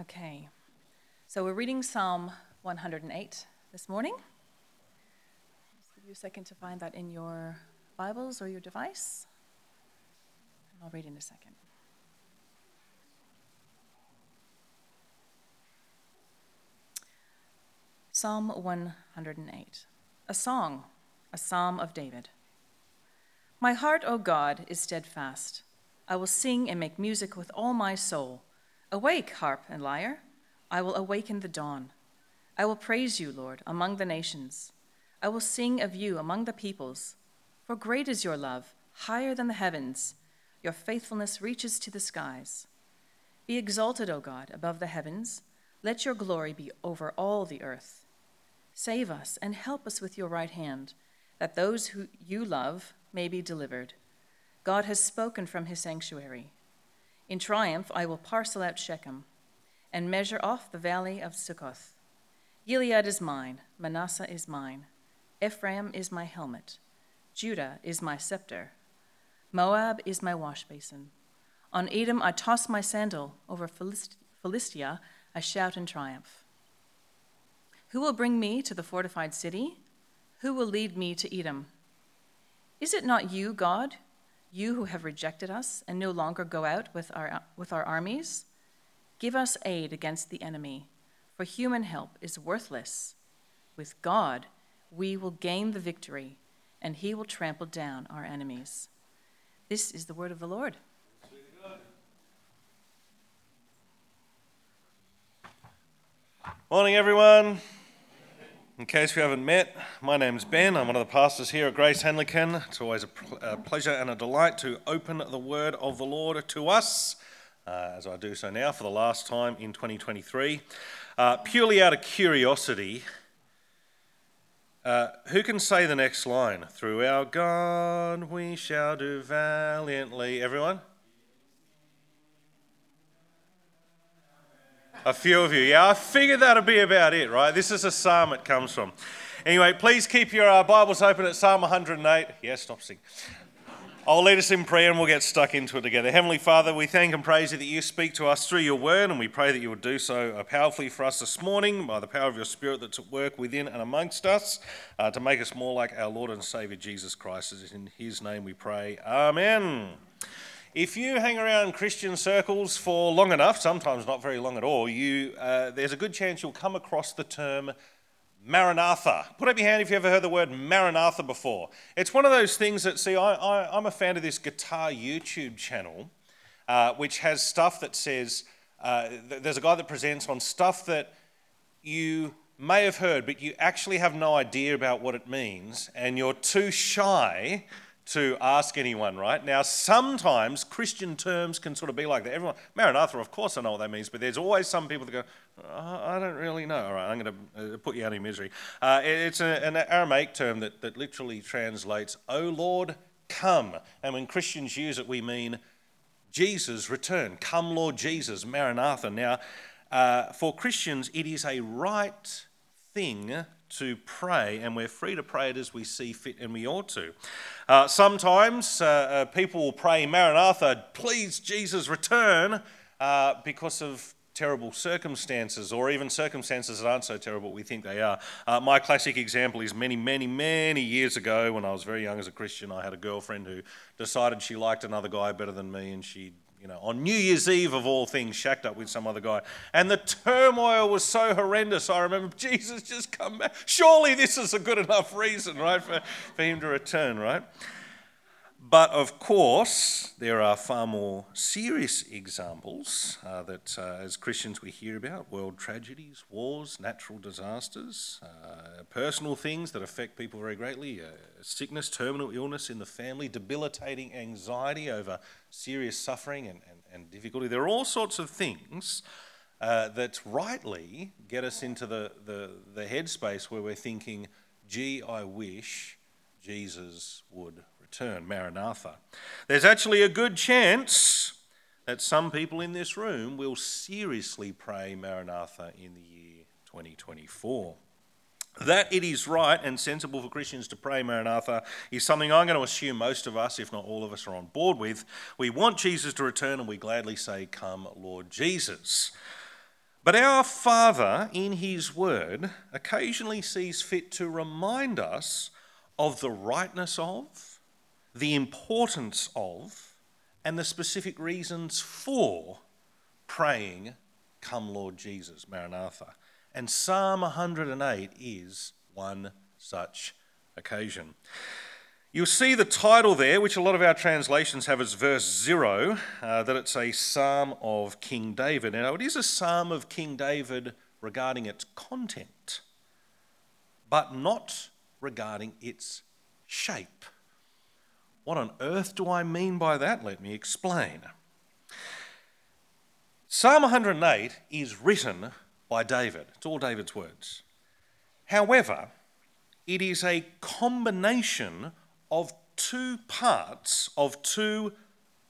Okay, so we're reading Psalm 108 this morning. Just give you a second to find that in your Bibles or your device. And I'll read in a second. Psalm 108, a song, a psalm of David. My heart, O God, is steadfast. I will sing and make music with all my soul. Awake, harp and lyre. I will awaken the dawn. I will praise you, Lord, among the nations. I will sing of you among the peoples. For great is your love, higher than the heavens. Your faithfulness reaches to the skies. Be exalted, O God, above the heavens. Let your glory be over all the earth. Save us and help us with your right hand, that those who you love may be delivered. God has spoken from his sanctuary. In triumph, I will parcel out Shechem and measure off the valley of Succoth. Gilead is mine, Manasseh is mine, Ephraim is my helmet, Judah is my scepter, Moab is my washbasin. On Edom I toss my sandal, over Philistia I shout in triumph. Who will bring me to the fortified city? Who will lead me to Edom? Is it not you, God, you who have rejected us and no longer go out with our, with our armies? Give us aid against the enemy, for human help is worthless. With God, we will gain the victory, and he will trample down our enemies. This is the word of the Lord. Morning, everyone. In case we haven't met, my name's Ben. I'm one of the pastors here at Grace Anglican. It's always a, pl- a pleasure and a delight to open the word of the Lord to us, uh, as I do so now for the last time in 2023. Uh, purely out of curiosity, uh, who can say the next line? Through our God we shall do valiantly. Everyone? A few of you. Yeah, I figured that'd be about it, right? This is a psalm it comes from. Anyway, please keep your uh, Bibles open at Psalm 108. Yeah, stop singing. I'll lead us in prayer and we'll get stuck into it together. Heavenly Father, we thank and praise you that you speak to us through your word, and we pray that you would do so uh, powerfully for us this morning by the power of your Spirit that's at work within and amongst us uh, to make us more like our Lord and Saviour Jesus Christ. In his name we pray. Amen. If you hang around Christian circles for long enough, sometimes not very long at all, you, uh, there's a good chance you'll come across the term Maranatha. Put up your hand if you ever heard the word Maranatha before. It's one of those things that, see, I, am a fan of this guitar YouTube channel, uh, which has stuff that says, uh, there's a guy that presents on stuff that you may have heard, but you actually have no idea about what it means, and you're too shy to ask anyone, right? Now, sometimes Christian terms can sort of be like that. Everyone, Maranatha, of course I know what that means, but there's always some people that go, oh, I don't really know. All right, I'm going to uh, put you out of misery. Uh, it's a, an Aramaic term that, that literally translates, O Lord, come. And when Christians use it, we mean Jesus, return. Come, Lord Jesus, Maranatha. Now, uh, for Christians, it is a right thing to pray, and we're free to pray it as we see fit, and we ought to. Uh, sometimes uh, uh, people will pray, Maranatha, please, Jesus, return, uh, because of terrible circumstances, or even circumstances that aren't so terrible we think they are. Uh, my classic example is many, many, many years ago when I was very young as a Christian, I had a girlfriend who decided she liked another guy better than me, and she you know, on New Year's Eve of all things, shacked up with some other guy. And the turmoil was so horrendous. I remember, Jesus, just come back. Surely this is a good enough reason, right, for, for him to return, right? But of course, there are far more serious examples uh, that, uh, as Christians, we hear about world tragedies, wars, natural disasters, uh, personal things that affect people very greatly uh, sickness, terminal illness in the family, debilitating anxiety over serious suffering and, and, and difficulty. There are all sorts of things uh, that rightly get us into the, the, the headspace where we're thinking, gee, I wish Jesus would return, Maranatha. There's actually a good chance that some people in this room will seriously pray Maranatha in the year 2024. That it is right and sensible for Christians to pray Maranatha is something I'm going to assume most of us, if not all of us, are on board with. We want Jesus to return and we gladly say, Come, Lord Jesus. But our Father, in His Word, occasionally sees fit to remind us of the rightness of, the importance of, and the specific reasons for praying, Come Lord Jesus, Maranatha. And Psalm 108 is one such occasion. You'll see the title there, which a lot of our translations have as verse zero, uh, that it's a psalm of King David. Now, it is a psalm of King David regarding its content, but not regarding its shape. What on earth do I mean by that? Let me explain. Psalm 108 is written by David, it's all David's words. However, it is a combination of two parts of two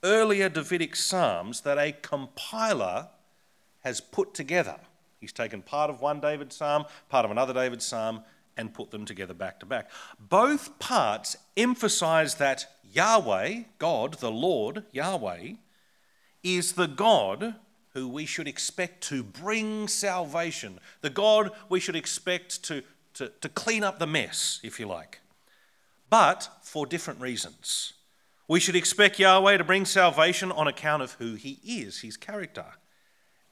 earlier Davidic psalms that a compiler has put together. He's taken part of one David psalm, part of another David psalm, and put them together back to back. Both parts emphasize that Yahweh, God, the Lord, Yahweh, is the God who we should expect to bring salvation, the God we should expect to, to, to clean up the mess, if you like but for different reasons. We should expect Yahweh to bring salvation on account of who he is, his character.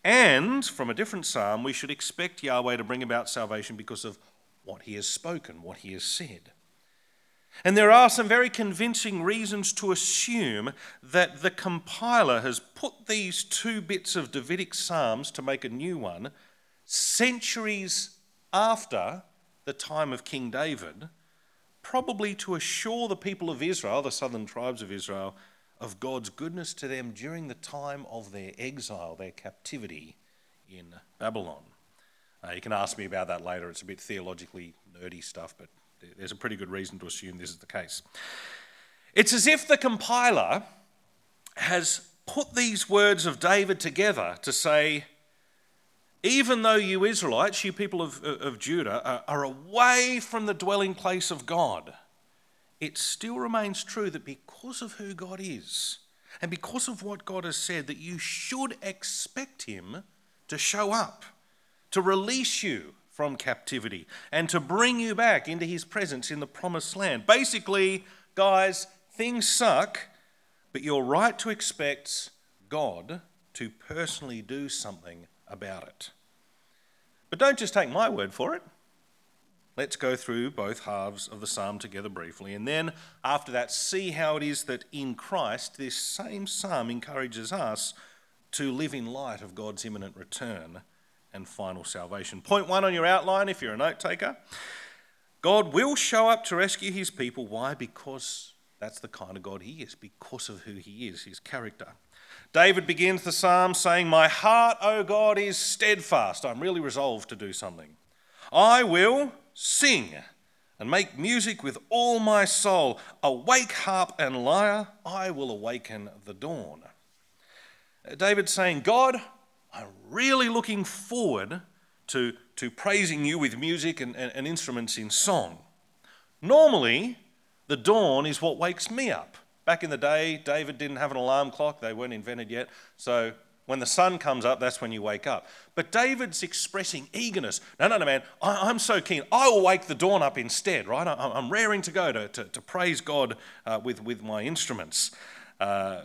And from a different psalm, we should expect Yahweh to bring about salvation because of what he has spoken, what he has said. And there are some very convincing reasons to assume that the compiler has put these two bits of Davidic psalms to make a new one centuries after the time of King David probably to assure the people of Israel, the southern tribes of Israel, of God's goodness to them during the time of their exile, their captivity in Babylon. Uh, you can ask me about that later. It's a bit theologically nerdy stuff, but there's a pretty good reason to assume this is the case. It's as if the compiler has put these words of David together to say, even though you Israelites, you people of, of Judah, are, are away from the dwelling place of God, it still remains true that because of who God is and because of what God has said, that you should expect Him to show up, to release you from captivity, and to bring you back into His presence in the promised land. Basically, guys, things suck, but you're right to expect God to personally do something about it. But don't just take my word for it. Let's go through both halves of the psalm together briefly, and then after that, see how it is that in Christ this same psalm encourages us to live in light of God's imminent return and final salvation. Point one on your outline, if you're a note taker God will show up to rescue his people. Why? Because that's the kind of God he is, because of who he is, his character. David begins the psalm saying, My heart, O God, is steadfast. I'm really resolved to do something. I will sing and make music with all my soul. Awake, harp and lyre, I will awaken the dawn. David's saying, God, I'm really looking forward to, to praising you with music and, and, and instruments in song. Normally, the dawn is what wakes me up. Back in the day, David didn't have an alarm clock, they weren't invented yet. So when the sun comes up, that's when you wake up. But David's expressing eagerness. No, no, no, man, I, am so keen. I will wake the dawn up instead, right? I, am raring to go to, to, to praise God uh, with, with my instruments, uh,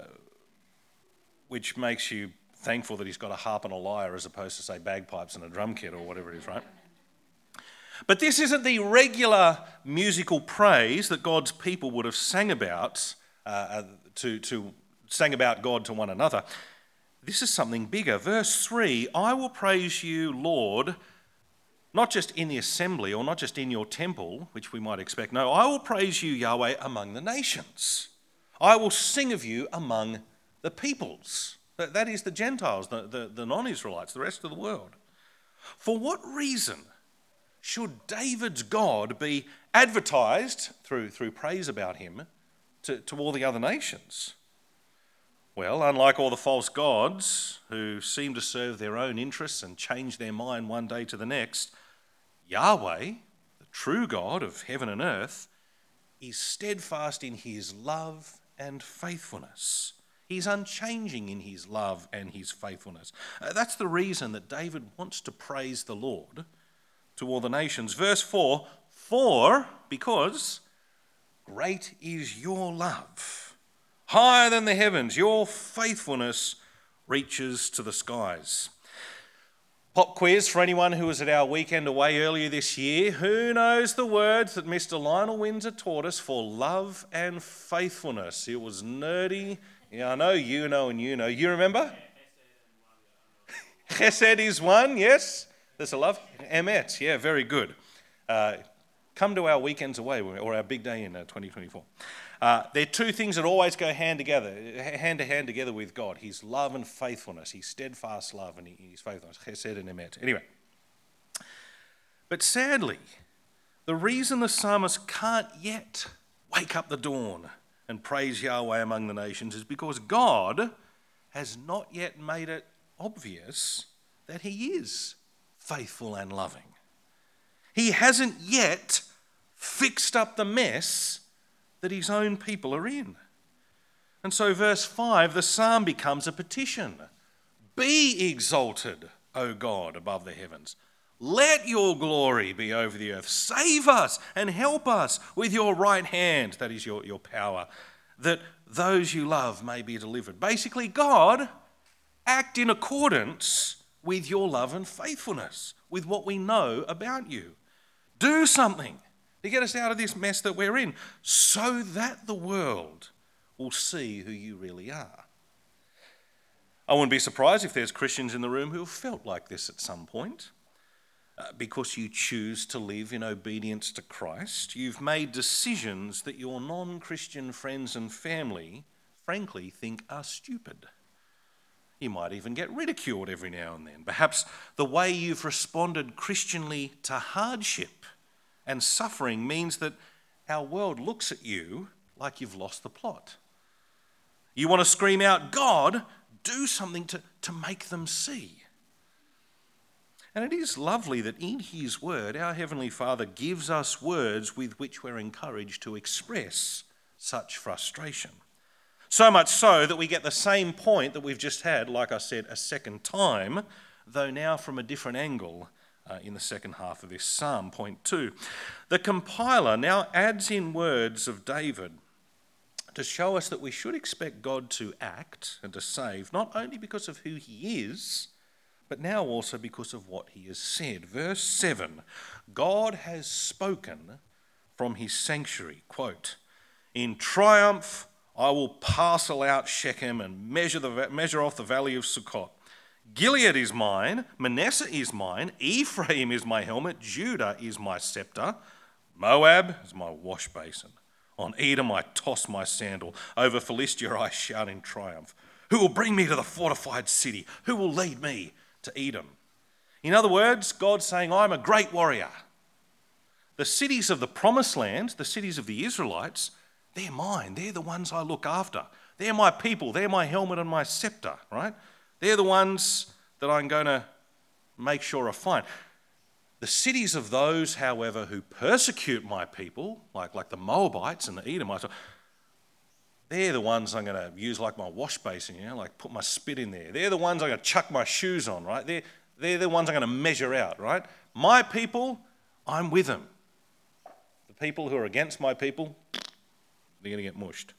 which makes you thankful that he's got a harp and a lyre as opposed to, say, bagpipes and a drum kit or whatever it is, right? But this isn't the regular musical praise that God's people would have sang about uh, uh, to, to sang about God to one another. This is something bigger. Verse 3 I will praise you, Lord, not just in the assembly or not just in your temple, which we might expect. No, I will praise you, Yahweh, among the nations. I will sing of you among the peoples. That is the Gentiles, the, the, the non Israelites, the rest of the world. For what reason should David's God be advertised through, through praise about him to, to all the other nations? Well, unlike all the false gods who seem to serve their own interests and change their mind one day to the next, Yahweh, the true God of heaven and earth, is steadfast in his love and faithfulness. He's unchanging in his love and his faithfulness. Uh, that's the reason that David wants to praise the Lord to all the nations. Verse 4 For, because great is your love, higher than the heavens, your faithfulness reaches to the skies. Pop quiz for anyone who was at our weekend away earlier this year. Who knows the words that Mr. Lionel Windsor taught us for love and faithfulness? It was nerdy. Yeah, I know you know and you know. You remember? Chesed is one, yes. There's a love. Emet, yeah, very good. Uh, come to our weekends away or our big day in uh, 2024. Uh, they're two things that always go hand together, hand to hand together with God. His love and faithfulness, His steadfast love and His faithfulness. Chesed and emet. Anyway, but sadly, the reason the psalmist can't yet wake up the dawn and praise Yahweh among the nations is because God has not yet made it obvious that He is faithful and loving. He hasn't yet fixed up the mess that his own people are in. And so, verse 5, the psalm becomes a petition Be exalted, O God, above the heavens. Let your glory be over the earth. Save us and help us with your right hand, that is your, your power, that those you love may be delivered. Basically, God, act in accordance with your love and faithfulness, with what we know about you. Do something to get us out of this mess that we're in, so that the world will see who you really are. I wouldn't be surprised if there's Christians in the room who have felt like this at some point. Uh, because you choose to live in obedience to Christ, you've made decisions that your non Christian friends and family, frankly, think are stupid. You might even get ridiculed every now and then. Perhaps the way you've responded Christianly to hardship and suffering means that our world looks at you like you've lost the plot. You want to scream out, God, do something to, to make them see. And it is lovely that in His Word, our Heavenly Father gives us words with which we're encouraged to express such frustration. So much so that we get the same point that we've just had, like I said, a second time, though now from a different angle uh, in the second half of this psalm. Point two. The compiler now adds in words of David to show us that we should expect God to act and to save, not only because of who he is, but now also because of what he has said. Verse 7 God has spoken from his sanctuary. Quote, In triumph I will parcel out Shechem and measure, the, measure off the valley of Sukkot. Gilead is mine, Manasseh is mine, Ephraim is my helmet, Judah is my scepter, Moab is my wash basin. On Edom I toss my sandal, over Philistia I shout in triumph. Who will bring me to the fortified city? Who will lead me to Edom? In other words, God's saying, I'm a great warrior. The cities of the promised land, the cities of the Israelites, they're mine. They're the ones I look after. They're my people. They're my helmet and my scepter, right? They're the ones that I'm going to make sure are fine. The cities of those, however, who persecute my people, like, like the Moabites and the Edomites, they're the ones I'm going to use like my wash basin, you know, like put my spit in there. They're the ones I'm going to chuck my shoes on, right? They're, they're the ones I'm going to measure out, right? My people, I'm with them. The people who are against my people, they're going to get mushed.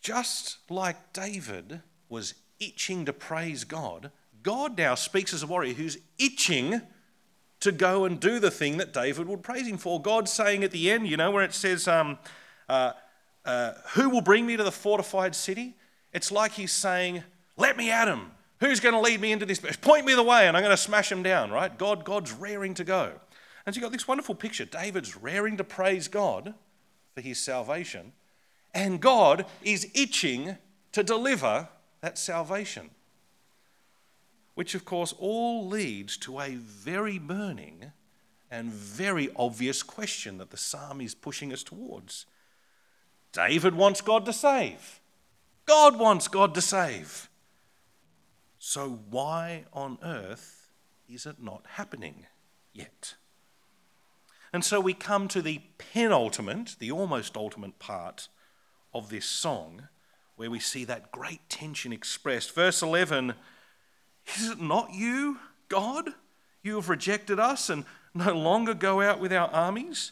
Just like David was itching to praise God, God now speaks as a warrior who's itching to go and do the thing that David would praise him for. God's saying at the end, you know, where it says, um, uh, uh, Who will bring me to the fortified city? It's like he's saying, Let me at him. Who's going to lead me into this? Point me the way and I'm going to smash him down, right? God, God's raring to go. And so you've got this wonderful picture. David's raring to praise God for his salvation, and God is itching to deliver that salvation. Which, of course, all leads to a very burning and very obvious question that the psalm is pushing us towards. David wants God to save. God wants God to save. So, why on earth is it not happening yet? And so we come to the penultimate, the almost ultimate part of this song, where we see that great tension expressed. Verse 11 Is it not you, God? You have rejected us and no longer go out with our armies?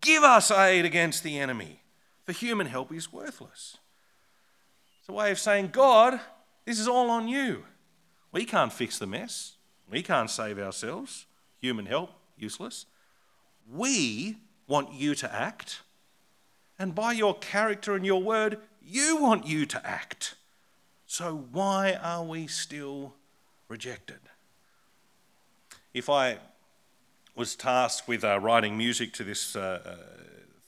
Give us aid against the enemy, for human help is worthless. It's a way of saying, God, this is all on you. We can't fix the mess, we can't save ourselves. Human help, useless. We want you to act, and by your character and your word, you want you to act. So why are we still rejected? If I was tasked with uh, writing music to this uh, uh,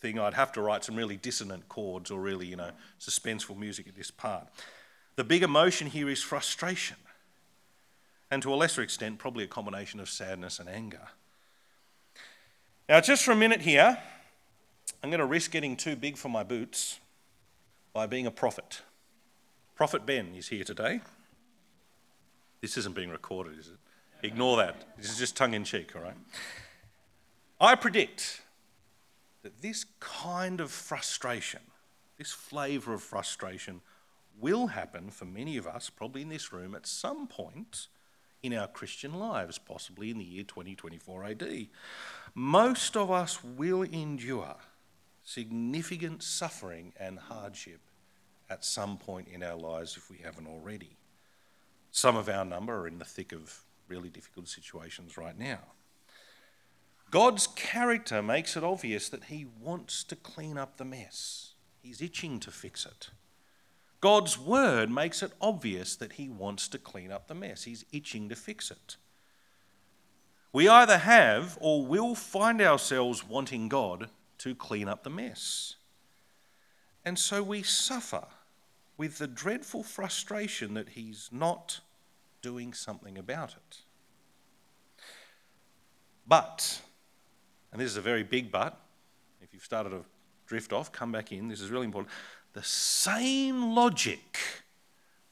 thing, I'd have to write some really dissonant chords or really, you know, suspenseful music at this part. The big emotion here is frustration, and to a lesser extent, probably a combination of sadness and anger. Now, just for a minute here, I'm going to risk getting too big for my boots by being a prophet. Prophet Ben is here today. This isn't being recorded, is it? Ignore that. This is just tongue in cheek, all right? I predict that this kind of frustration, this flavour of frustration, will happen for many of us, probably in this room, at some point in our Christian lives, possibly in the year 2024 AD. Most of us will endure significant suffering and hardship at some point in our lives if we haven't already. Some of our number are in the thick of really difficult situations right now. God's character makes it obvious that He wants to clean up the mess, He's itching to fix it. God's word makes it obvious that He wants to clean up the mess, He's itching to fix it. We either have or will find ourselves wanting God to clean up the mess. And so we suffer with the dreadful frustration that He's not doing something about it. But, and this is a very big but, if you've started to drift off, come back in, this is really important. The same logic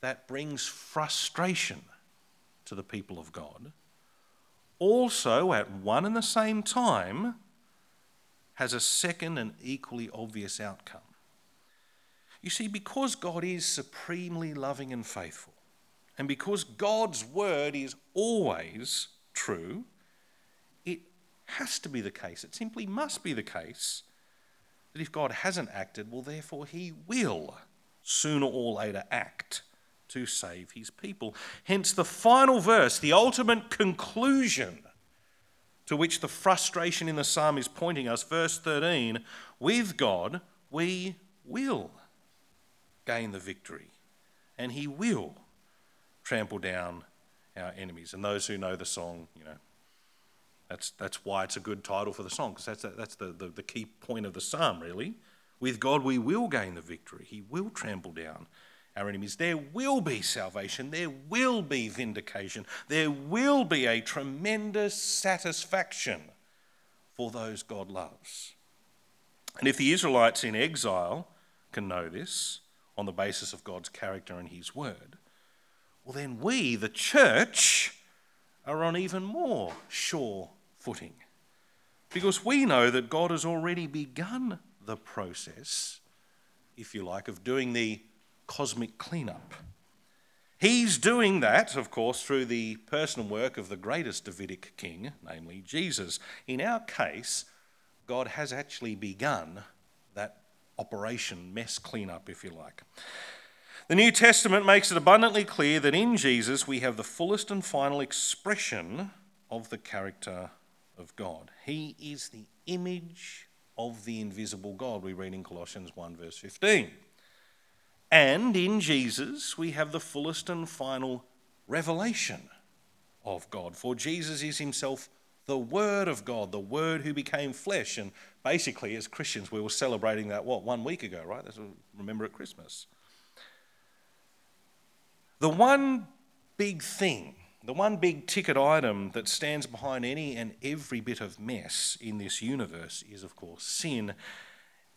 that brings frustration to the people of God also, at one and the same time, has a second and equally obvious outcome. You see, because God is supremely loving and faithful, and because God's word is always true, has to be the case, it simply must be the case, that if God hasn't acted, well, therefore he will sooner or later act to save his people. Hence, the final verse, the ultimate conclusion to which the frustration in the psalm is pointing us, verse 13 with God, we will gain the victory, and he will trample down our enemies. And those who know the song, you know, that's, that's why it's a good title for the song, because that's, that's the, the, the key point of the psalm, really. With God, we will gain the victory. He will trample down our enemies. There will be salvation. There will be vindication. There will be a tremendous satisfaction for those God loves. And if the Israelites in exile can know this on the basis of God's character and His word, well, then we, the church, are on even more sure footing. Because we know that God has already begun the process, if you like, of doing the cosmic cleanup. He's doing that, of course, through the personal work of the greatest Davidic king, namely Jesus. In our case, God has actually begun that operation, mess cleanup, if you like. The New Testament makes it abundantly clear that in Jesus we have the fullest and final expression of the character of God. He is the image of the invisible God, we read in Colossians 1, verse 15. And in Jesus, we have the fullest and final revelation of God. For Jesus is himself the Word of God, the Word who became flesh. And basically, as Christians, we were celebrating that, what, one week ago, right? That's remember at Christmas. The one big thing, the one big ticket item that stands behind any and every bit of mess in this universe is, of course, sin.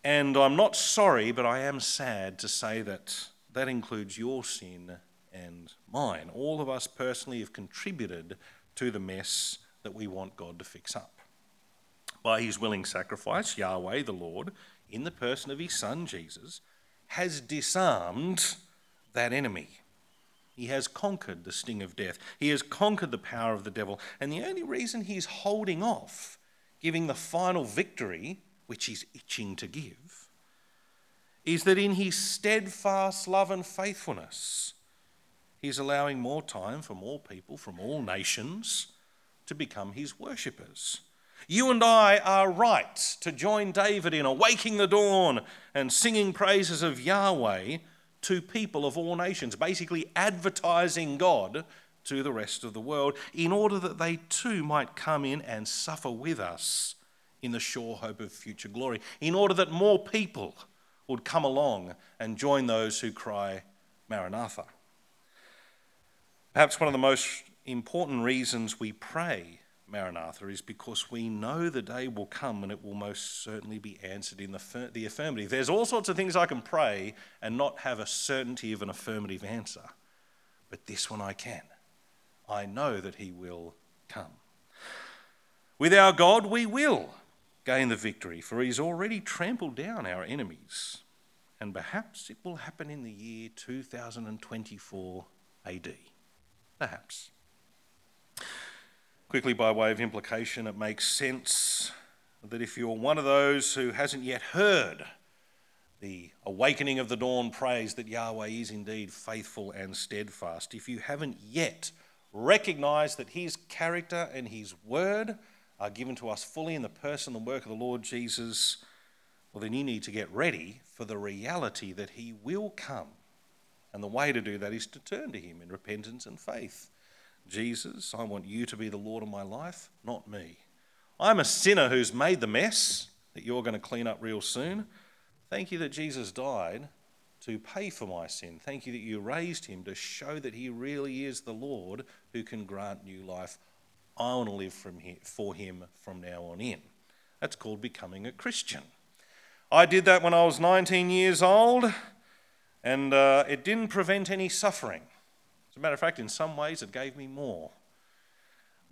And I'm not sorry, but I am sad to say that that includes your sin and mine. All of us personally have contributed to the mess that we want God to fix up. By his willing sacrifice, Yahweh, the Lord, in the person of his Son Jesus, has disarmed that enemy. He has conquered the sting of death. He has conquered the power of the devil. And the only reason he's holding off giving the final victory, which he's itching to give, is that in his steadfast love and faithfulness, he's allowing more time for more people from all nations to become his worshippers. You and I are right to join David in awaking the dawn and singing praises of Yahweh to people of all nations, basically advertising God to the rest of the world in order that they too might come in and suffer with us in the sure hope of future glory, in order that more people would come along and join those who cry, Maranatha. Perhaps one of the most important reasons we pray Maranatha is because we know the day will come and it will most certainly be answered in the, the affirmative. There's all sorts of things I can pray and not have a certainty of an affirmative answer, but this one I can. I know that He will come. With our God, we will gain the victory, for He's already trampled down our enemies. And perhaps it will happen in the year 2024 AD. Perhaps. Quickly, by way of implication, it makes sense that if you're one of those who hasn't yet heard the awakening of the dawn praise that Yahweh is indeed faithful and steadfast, if you haven't yet recognized that His character and His word are given to us fully in the person and work of the Lord Jesus, well, then you need to get ready for the reality that He will come. And the way to do that is to turn to Him in repentance and faith. Jesus, I want you to be the Lord of my life, not me. I'm a sinner who's made the mess that you're going to clean up real soon. Thank you that Jesus died to pay for my sin. Thank you that you raised him to show that he really is the Lord who can grant new life. I want to live from him, for him from now on in. That's called becoming a Christian. I did that when I was 19 years old, and uh, it didn't prevent any suffering. As a matter of fact, in some ways, it gave me more.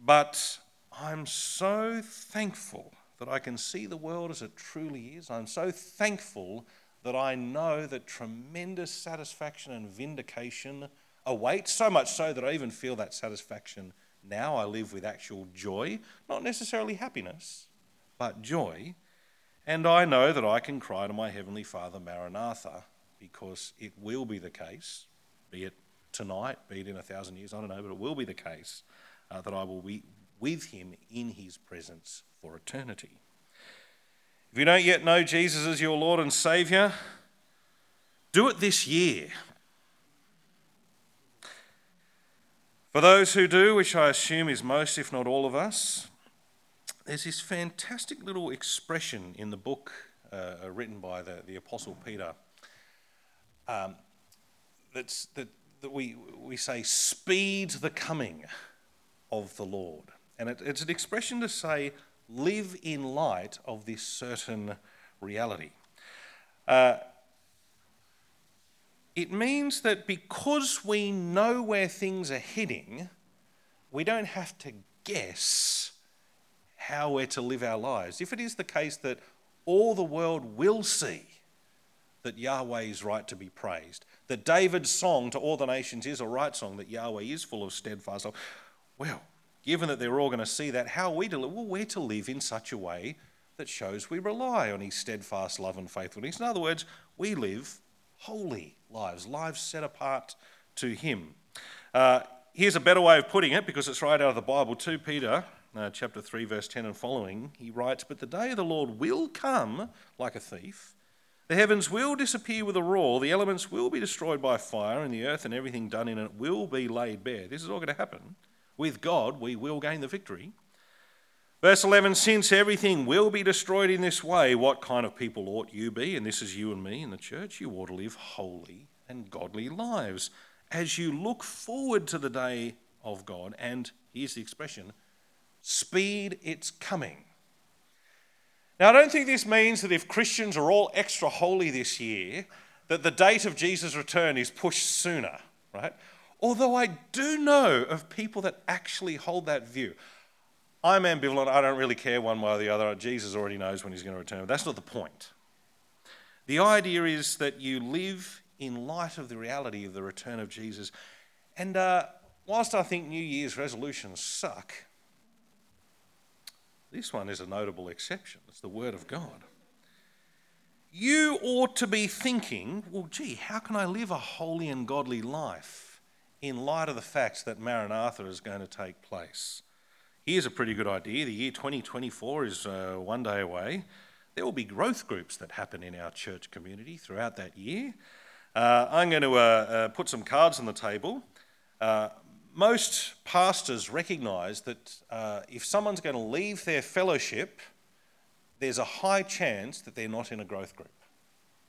But I'm so thankful that I can see the world as it truly is. I'm so thankful that I know that tremendous satisfaction and vindication await, so much so that I even feel that satisfaction now. I live with actual joy, not necessarily happiness, but joy. And I know that I can cry to my Heavenly Father, Maranatha, because it will be the case, be it tonight, be it in a thousand years, I don't know, but it will be the case uh, that I will be with him in his presence for eternity. If you don't yet know Jesus as your Lord and Saviour, do it this year. For those who do, which I assume is most, if not all of us, there's this fantastic little expression in the book uh, written by the, the Apostle Peter um, that's, that that we, we say, speed the coming of the Lord. And it, it's an expression to say, live in light of this certain reality. Uh, it means that because we know where things are heading, we don't have to guess how we're to live our lives. If it is the case that all the world will see that Yahweh is right to be praised, that David's song to all the nations is a right song, that Yahweh is full of steadfast love. Well, given that they're all going to see that, how are we to live? Well, we're to live in such a way that shows we rely on his steadfast love and faithfulness. In other words, we live holy lives, lives set apart to him. Uh, here's a better way of putting it because it's right out of the Bible, 2 Peter uh, chapter 3, verse 10 and following. He writes, But the day of the Lord will come like a thief the heavens will disappear with a roar, the elements will be destroyed by fire, and the earth and everything done in it will be laid bare. This is all going to happen. With God, we will gain the victory. Verse 11 Since everything will be destroyed in this way, what kind of people ought you be? And this is you and me in the church. You ought to live holy and godly lives as you look forward to the day of God. And here's the expression speed its coming. Now, I don't think this means that if Christians are all extra holy this year, that the date of Jesus' return is pushed sooner, right? Although I do know of people that actually hold that view. I'm ambivalent. I don't really care one way or the other. Jesus already knows when he's going to return. That's not the point. The idea is that you live in light of the reality of the return of Jesus. And uh, whilst I think New Year's resolutions suck, this one is a notable exception. It's the Word of God. You ought to be thinking, well, gee, how can I live a holy and godly life in light of the fact that Maranatha is going to take place? Here's a pretty good idea. The year 2024 is uh, one day away. There will be growth groups that happen in our church community throughout that year. Uh, I'm going to uh, uh put some cards on the table. Most pastors recognise that uh, if someone's going to leave their fellowship, there's a high chance that they're not in a growth group.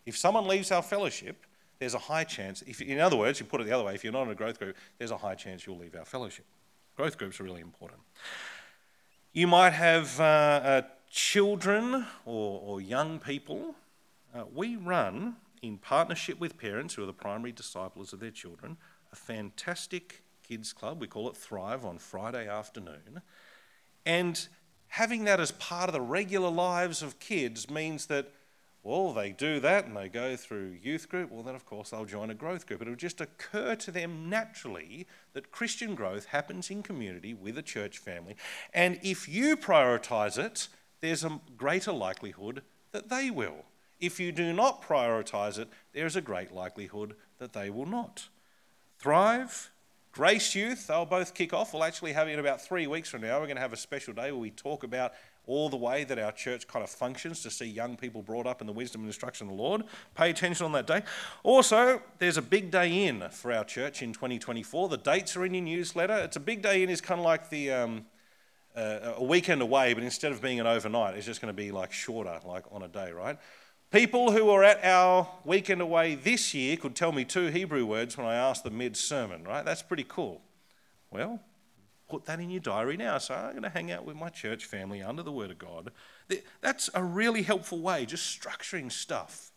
If someone leaves our fellowship, there's a high chance, if, in other words, you put it the other way, if you're not in a growth group, there's a high chance you'll leave our fellowship. Growth groups are really important. You might have uh, uh, children or, or, young people. Uh, we run, in partnership with parents who are the primary disciples of their children, a fantastic kids club. We call it Thrive on Friday afternoon. And having that as part of the regular lives of kids means that well, they do that and they go through youth group. Well, then, of course, they'll join a growth group. It will just occur to them naturally that Christian growth happens in community with a church family. And if you prioritise it, there's a greater likelihood that they will. If you do not prioritise it, there's a great likelihood that they will not. Thrive, Grace Youth, they'll both kick off. We'll actually have it in about three weeks from now. We're going to have a special day where we talk about all the way that our church kind of functions to see young people brought up in the wisdom and instruction of the Lord. Pay attention on that day. Also, there's a big day in for our church in 2024. The dates are in your newsletter. It's a big day in, is kind of like the. Um, uh, a weekend away, but instead of being an overnight, it's just going to be like shorter, like on a day, right? People who were at our weekend away this year could tell me two Hebrew words when I asked them mid sermon, right? That's pretty cool. Well, put that in your diary now. So I'm going to hang out with my church family under the Word of God. That's a really helpful way, just structuring stuff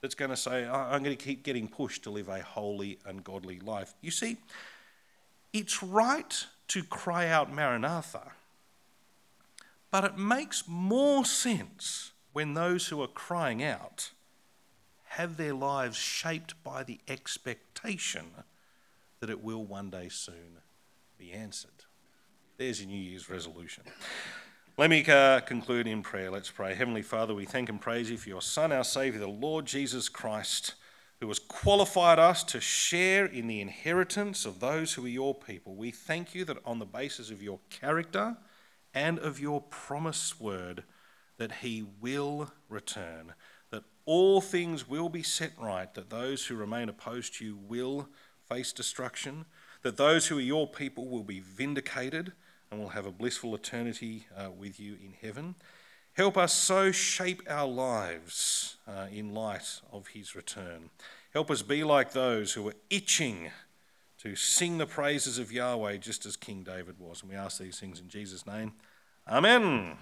that's going to say, I'm going to keep getting pushed to live a holy and godly life. You see, it's right to cry out Maranatha, but it makes more sense when those who are crying out have their lives shaped by the expectation that it will one day soon be answered. There's your New Year's resolution. Let me uh, conclude in prayer. Let's pray. Heavenly Father, we thank and praise you for your Son, our Saviour, the Lord Jesus Christ, who has qualified us to share in the inheritance of those who are your people. We thank you that on the basis of your character and of your promised word, that he will return, that all things will be set right, that those who remain opposed to you will face destruction, that those who are your people will be vindicated and we'll have a blissful eternity uh, with you in heaven. Help us so shape our lives uh, in light of his return. Help us be like those who are itching to sing the praises of Yahweh just as King David was. And we ask these things in Jesus' name. Amen.